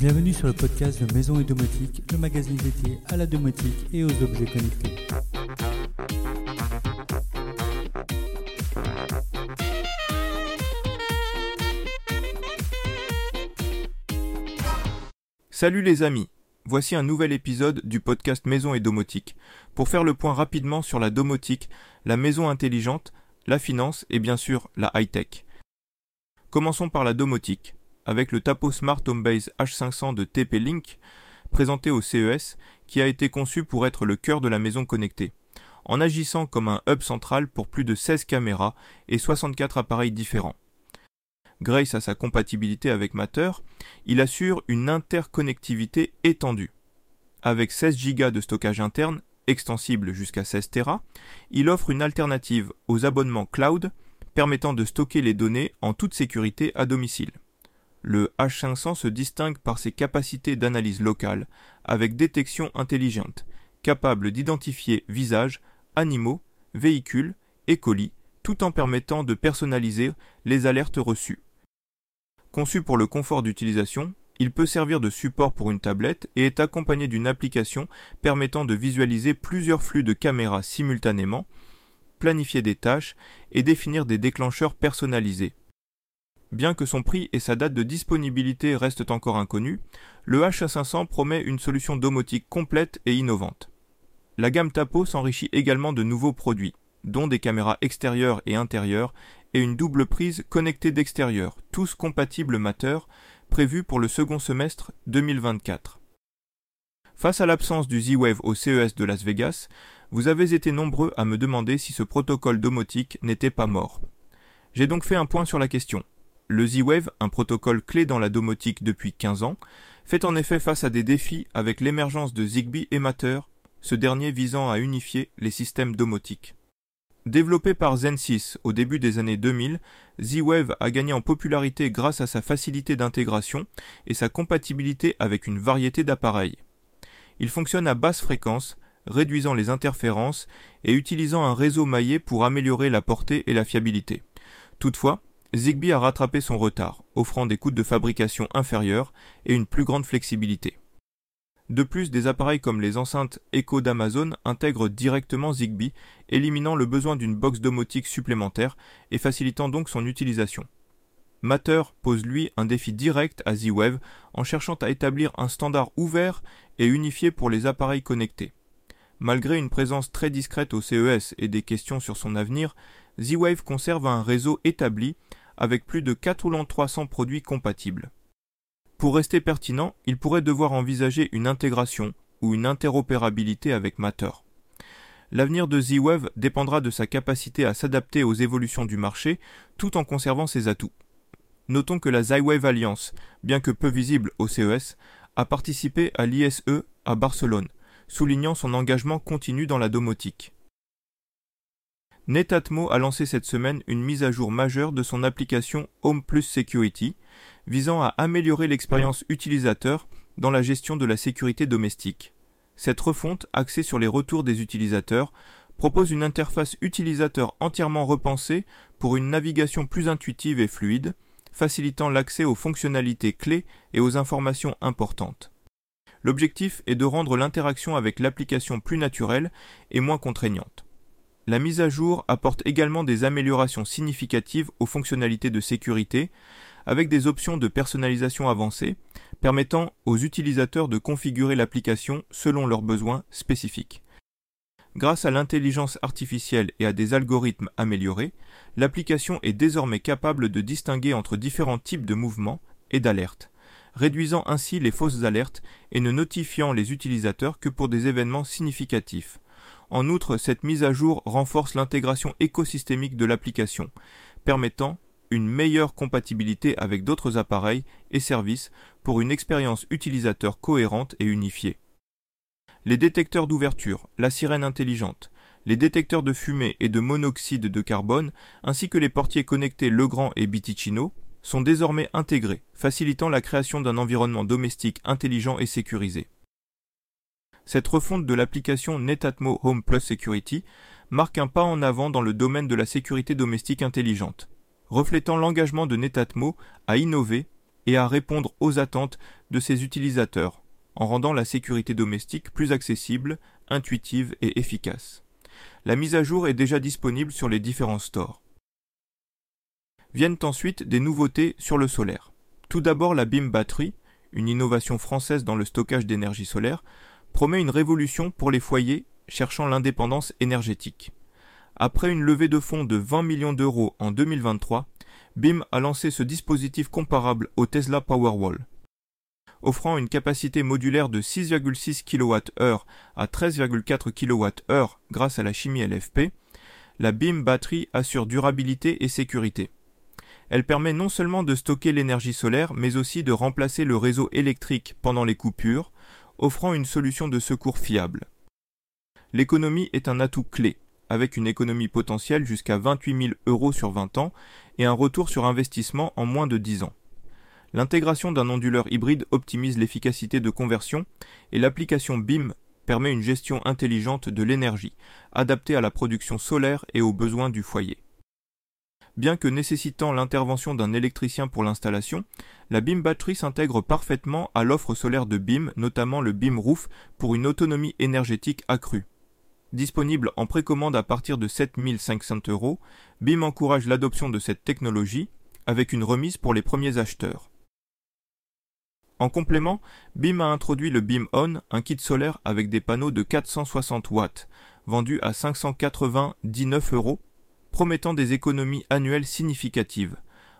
Bienvenue sur le podcast de Maison et Domotique, le magazine dédié à la domotique et aux objets connectés. Salut les amis, voici un nouvel épisode du podcast Maison et Domotique, pour faire le point rapidement sur la domotique, la maison intelligente, la finance et bien sûr la high-tech. Commençons par la domotique, avec le Tapo Smart Home Base H500 de TP-Link, présenté au CES, qui a été conçu pour être le cœur de la maison connectée, en agissant comme un hub central pour plus de 16 caméras et 64 appareils différents. Grâce à sa compatibilité avec Matter, il assure une interconnectivité étendue. Avec 16 Go de stockage interne, extensible jusqu'à 16 Tera, il offre une alternative aux abonnements cloud permettant de stocker les données en toute sécurité à domicile. Le H500 se distingue par ses capacités d'analyse locale, avec détection intelligente, capable d'identifier visages, animaux, véhicules et colis, tout en permettant de personnaliser les alertes reçues. Conçu pour le confort d'utilisation, il peut servir de support pour une tablette et est accompagné d'une application permettant de visualiser plusieurs flux de caméras simultanément, planifier des tâches et définir des déclencheurs personnalisés. Bien que son prix et sa date de disponibilité restent encore inconnus, le HA500 promet une solution domotique complète et innovante. La gamme Tapo s'enrichit également de nouveaux produits, dont des caméras extérieures et intérieures et une double prise connectée d'extérieur, tous compatibles Matter, prévus pour le second semestre 2024. Face à l'absence du Z-Wave au CES de Las Vegas, vous avez été nombreux à me demander si ce protocole domotique n'était pas mort. J'ai donc fait un point sur la question. Le Z-Wave, un protocole clé dans la domotique depuis 15 ans, fait en effet face à des défis avec l'émergence de Zigbee et ce dernier visant à unifier les systèmes domotiques. Développé par Zen6 au début des années 2000, Z-Wave a gagné en popularité grâce à sa facilité d'intégration et sa compatibilité avec une variété d'appareils. Il fonctionne à basse fréquence, réduisant les interférences et utilisant un réseau maillé pour améliorer la portée et la fiabilité. Toutefois, Zigbee a rattrapé son retard, offrant des coûts de fabrication inférieurs et une plus grande flexibilité. De plus, des appareils comme les enceintes Echo d'Amazon intègrent directement Zigbee, éliminant le besoin d'une box domotique supplémentaire et facilitant donc son utilisation. Matter pose lui un défi direct à Z-Wave en cherchant à établir un standard ouvert et unifié pour les appareils connectés. Malgré une présence très discrète au CES et des questions sur son avenir, Z-Wave conserve un réseau établi avec plus de 300 produits compatibles. Pour rester pertinent, il pourrait devoir envisager une intégration ou une interopérabilité avec Matter. L'avenir de Z-Wave dépendra de sa capacité à s'adapter aux évolutions du marché tout en conservant ses atouts. Notons que la Z-Wave Alliance, bien que peu visible au CES, a participé à l'ISE à Barcelone, soulignant son engagement continu dans la domotique. Netatmo a lancé cette semaine une mise à jour majeure de son application Home Plus Security, visant à améliorer l'expérience utilisateur dans la gestion de la sécurité domestique. Cette refonte, axée sur les retours des utilisateurs, propose une interface utilisateur entièrement repensée pour une navigation plus intuitive et fluide, facilitant l'accès aux fonctionnalités clés et aux informations importantes. L'objectif est de rendre l'interaction avec l'application plus naturelle et moins contraignante. La mise à jour apporte également des améliorations significatives aux fonctionnalités de sécurité, avec des options de personnalisation avancées, permettant aux utilisateurs de configurer l'application selon leurs besoins spécifiques. Grâce à l'intelligence artificielle et à des algorithmes améliorés, l'application est désormais capable de distinguer entre différents types de mouvements et d'alertes, réduisant ainsi les fausses alertes et ne notifiant les utilisateurs que pour des événements significatifs, en outre, cette mise à jour renforce l'intégration écosystémique de l'application, permettant une meilleure compatibilité avec d'autres appareils et services pour une expérience utilisateur cohérente et unifiée. Les détecteurs d'ouverture, la sirène intelligente, les détecteurs de fumée et de monoxyde de carbone, ainsi que les portiers connectés Legrand et Biticino, sont désormais intégrés, facilitant la création d'un environnement domestique intelligent et sécurisé. Cette refonte de l'application Netatmo Home Plus Security marque un pas en avant dans le domaine de la sécurité domestique intelligente, reflétant l'engagement de Netatmo à innover et à répondre aux attentes de ses utilisateurs, en rendant la sécurité domestique plus accessible, intuitive et efficace. La mise à jour est déjà disponible sur les différents stores. Viennent ensuite des nouveautés sur le solaire. Tout d'abord la BIM Battery, une innovation française dans le stockage d'énergie solaire, promet une révolution pour les foyers cherchant l'indépendance énergétique. Après une levée de fonds de 20 millions d'euros en 2023, BIM a lancé ce dispositif comparable au Tesla Powerwall. Offrant une capacité modulaire de 6,6 kWh à 13,4 kWh grâce à la chimie LFP, la BIM Battery assure durabilité et sécurité. Elle permet non seulement de stocker l'énergie solaire, mais aussi de remplacer le réseau électrique pendant les coupures, offrant une solution de secours fiable. L'économie est un atout clé, avec une économie potentielle jusqu'à 28 000 euros sur 20 ans et un retour sur investissement en moins de 10 ans. L'intégration d'un onduleur hybride optimise l'efficacité de conversion et l'application BIM permet une gestion intelligente de l'énergie, adaptée à la production solaire et aux besoins du foyer. Bien que nécessitant l'intervention d'un électricien pour l'installation, la BIM Battery s'intègre parfaitement à l'offre solaire de BIM, notamment le BIM Roof, pour une autonomie énergétique accrue. Disponible en précommande à partir de 7500 euros, BIM encourage l'adoption de cette technologie avec une remise pour les premiers acheteurs. En complément, BIM a introduit le BIM On, un kit solaire avec des panneaux de 460 watts, vendu à 599 euros promettant des économies annuelles significatives,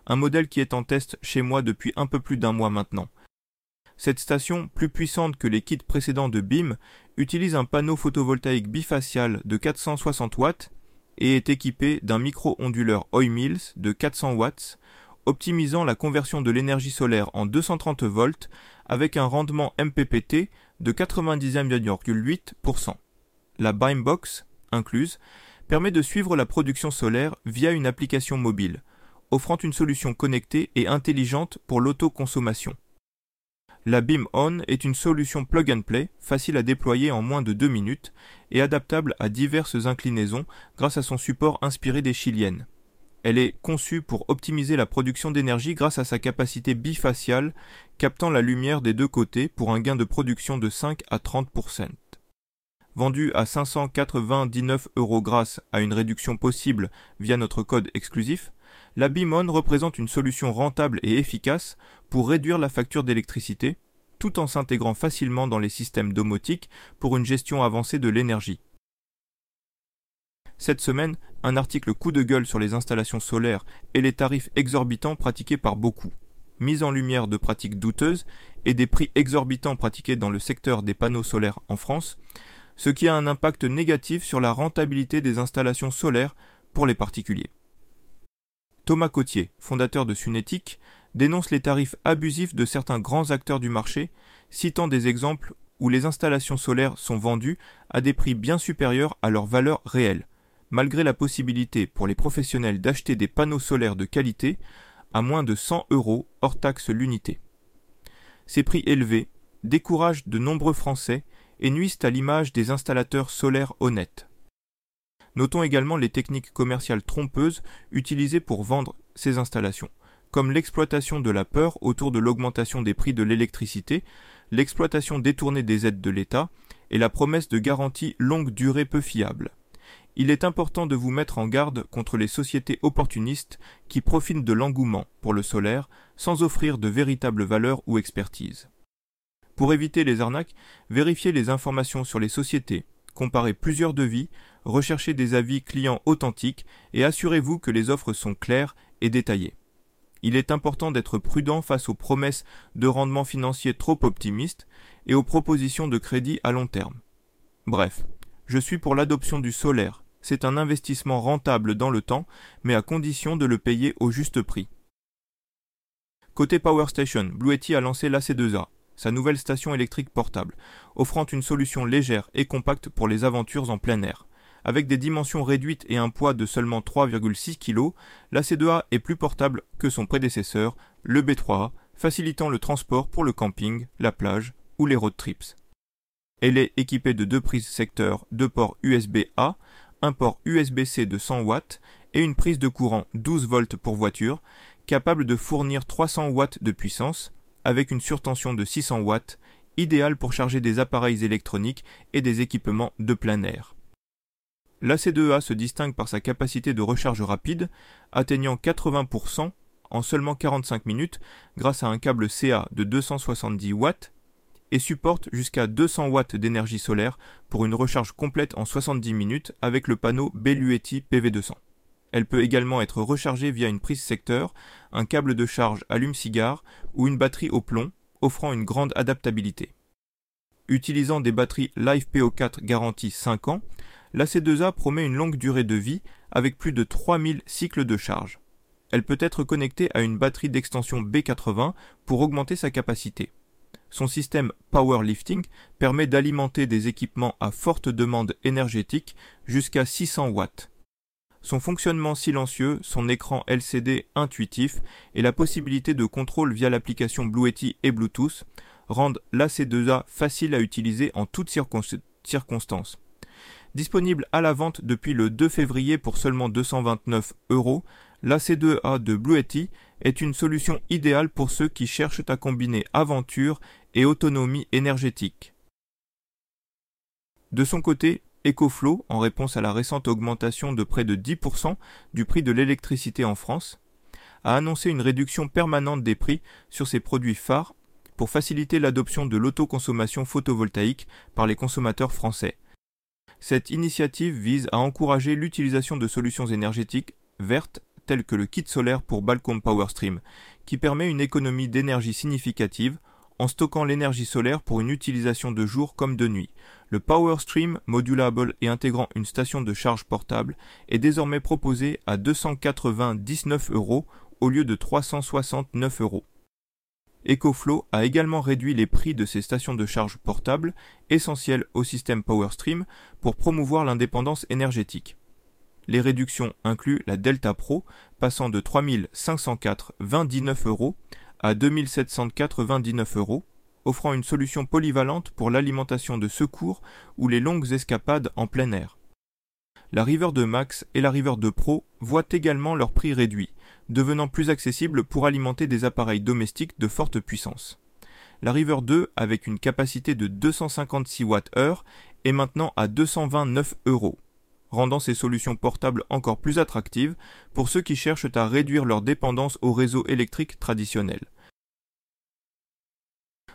un modèle qui est en test chez moi depuis un peu plus d'un mois maintenant. Cette station, plus puissante que les kits précédents de BIM, utilise un panneau photovoltaïque bifacial de 460 watts et est équipée d'un micro-onduleur Mills de 400 watts, optimisant la conversion de l'énergie solaire en 230 volts avec un rendement MPPT de 90,8%. La Bimebox, incluse, permet de suivre la production solaire via une application mobile, offrant une solution connectée et intelligente pour l'autoconsommation. La Beam On est une solution plug and play, facile à déployer en moins de 2 minutes et adaptable à diverses inclinaisons grâce à son support inspiré des chiliennes. Elle est conçue pour optimiser la production d'énergie grâce à sa capacité bifaciale, captant la lumière des deux côtés pour un gain de production de 5 à 30 vendu à 599 euros grâce à une réduction possible via notre code exclusif, la Bimon représente une solution rentable et efficace pour réduire la facture d'électricité, tout en s'intégrant facilement dans les systèmes domotiques pour une gestion avancée de l'énergie. Cette semaine, un article coup de gueule sur les installations solaires et les tarifs exorbitants pratiqués par beaucoup. Mise en lumière de pratiques douteuses et des prix exorbitants pratiqués dans le secteur des panneaux solaires en France, ce qui a un impact négatif sur la rentabilité des installations solaires pour les particuliers. Thomas Cotier, fondateur de Sunetic, dénonce les tarifs abusifs de certains grands acteurs du marché, citant des exemples où les installations solaires sont vendues à des prix bien supérieurs à leur valeur réelle, malgré la possibilité pour les professionnels d'acheter des panneaux solaires de qualité à moins de 100 euros hors taxe l'unité. Ces prix élevés découragent de nombreux Français et nuisent à l'image des installateurs solaires honnêtes. Notons également les techniques commerciales trompeuses utilisées pour vendre ces installations, comme l'exploitation de la peur autour de l'augmentation des prix de l'électricité, l'exploitation détournée des aides de l'État et la promesse de garanties longue durée peu fiables. Il est important de vous mettre en garde contre les sociétés opportunistes qui profitent de l'engouement pour le solaire sans offrir de véritable valeur ou expertise. Pour éviter les arnaques, vérifiez les informations sur les sociétés, comparez plusieurs devis, recherchez des avis clients authentiques et assurez-vous que les offres sont claires et détaillées. Il est important d'être prudent face aux promesses de rendement financier trop optimistes et aux propositions de crédit à long terme. Bref, je suis pour l'adoption du solaire. C'est un investissement rentable dans le temps, mais à condition de le payer au juste prix. Côté Power Station, Bluetti a lancé l'AC2A, sa nouvelle station électrique portable, offrant une solution légère et compacte pour les aventures en plein air. Avec des dimensions réduites et un poids de seulement 3,6 kg, la C2A est plus portable que son prédécesseur, le B3A, facilitant le transport pour le camping, la plage ou les road trips. Elle est équipée de deux prises secteur, deux ports USB-A, un port USB-C de 100 watts et une prise de courant 12 volts pour voiture, capable de fournir 300 watts de puissance, avec une surtension de 600 watts, idéal pour charger des appareils électroniques et des équipements de plein air. L'AC2A se distingue par sa capacité de recharge rapide, atteignant 80% en seulement 45 minutes grâce à un câble CA de 270 watts et supporte jusqu'à 200 watts d'énergie solaire pour une recharge complète en 70 minutes avec le panneau Belluetti PV200. Elle peut également être rechargée via une prise secteur, un câble de charge allume-cigare ou une batterie au plomb, offrant une grande adaptabilité. Utilisant des batteries LiFePO4 garanties 5 ans, la C2A promet une longue durée de vie avec plus de 3000 cycles de charge. Elle peut être connectée à une batterie d'extension B80 pour augmenter sa capacité. Son système Powerlifting permet d'alimenter des équipements à forte demande énergétique jusqu'à 600 watts. Son fonctionnement silencieux, son écran LCD intuitif et la possibilité de contrôle via l'application Bluetooth et Bluetooth rendent l'AC2A facile à utiliser en toutes circonstances. Disponible à la vente depuis le 2 février pour seulement 229 euros, l'AC2A de Bluetooth est une solution idéale pour ceux qui cherchent à combiner aventure et autonomie énergétique. De son côté, EcoFlow, en réponse à la récente augmentation de près de 10% du prix de l'électricité en France, a annoncé une réduction permanente des prix sur ses produits phares pour faciliter l'adoption de l'autoconsommation photovoltaïque par les consommateurs français. Cette initiative vise à encourager l'utilisation de solutions énergétiques vertes telles que le kit solaire pour Balcom PowerStream, qui permet une économie d'énergie significative en stockant l'énergie solaire pour une utilisation de jour comme de nuit, le PowerStream, modulable et intégrant une station de charge portable, est désormais proposé à 299 euros au lieu de 369 euros. EcoFlow a également réduit les prix de ses stations de charge portables, essentielles au système PowerStream, pour promouvoir l'indépendance énergétique. Les réductions incluent la Delta Pro, passant de 3504,29 euros à 2799 euros, offrant une solution polyvalente pour l'alimentation de secours ou les longues escapades en plein air. La River 2 Max et la River 2 Pro voient également leur prix réduit, devenant plus accessible pour alimenter des appareils domestiques de forte puissance. La River 2, avec une capacité de 256 Wh, est maintenant à 229 euros, rendant ces solutions portables encore plus attractives pour ceux qui cherchent à réduire leur dépendance au réseau électrique traditionnel.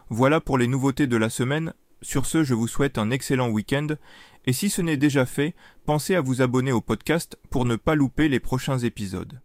Voilà pour les nouveautés de la semaine. Sur ce, je vous souhaite un excellent week-end. Et si ce n'est déjà fait, pensez à vous abonner au podcast pour ne pas louper les prochains épisodes.